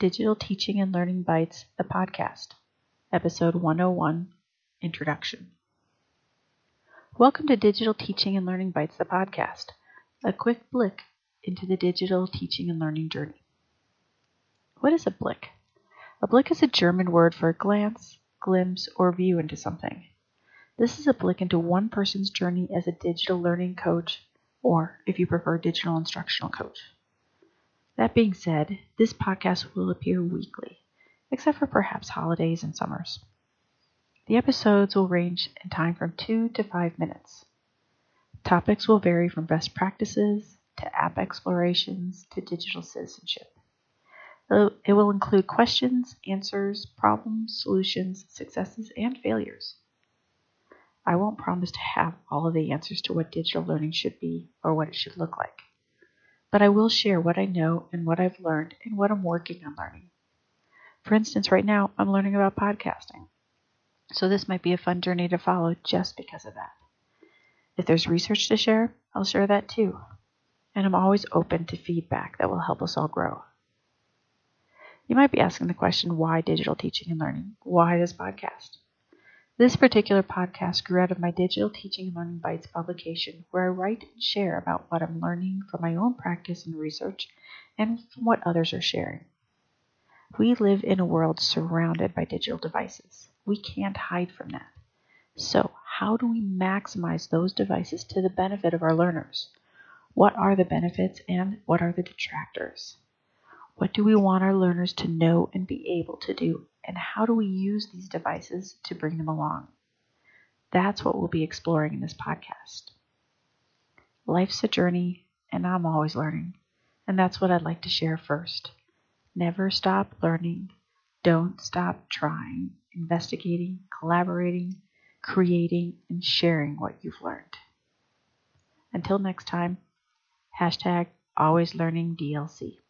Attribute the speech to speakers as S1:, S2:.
S1: Digital Teaching and Learning Bites, the podcast, Episode 101 Introduction. Welcome to Digital Teaching and Learning Bites, the podcast, a quick blick into the digital teaching and learning journey. What is a blick? A blick is a German word for a glance, glimpse, or view into something. This is a blick into one person's journey as a digital learning coach, or if you prefer, digital instructional coach. That being said, this podcast will appear weekly, except for perhaps holidays and summers. The episodes will range in time from two to five minutes. Topics will vary from best practices to app explorations to digital citizenship. It will include questions, answers, problems, solutions, successes, and failures. I won't promise to have all of the answers to what digital learning should be or what it should look like but I will share what I know and what I've learned and what I'm working on learning. For instance, right now I'm learning about podcasting. So this might be a fun journey to follow just because of that. If there's research to share, I'll share that too. And I'm always open to feedback that will help us all grow. You might be asking the question why digital teaching and learning? Why this podcast? This particular podcast grew out of my Digital Teaching and Learning Bites publication, where I write and share about what I'm learning from my own practice and research and from what others are sharing. We live in a world surrounded by digital devices. We can't hide from that. So, how do we maximize those devices to the benefit of our learners? What are the benefits and what are the detractors? What do we want our learners to know and be able to do? And how do we use these devices to bring them along? That's what we'll be exploring in this podcast. Life's a journey, and I'm always learning. And that's what I'd like to share first. Never stop learning. Don't stop trying, investigating, collaborating, creating, and sharing what you've learned. Until next time, hashtag always learning DLC.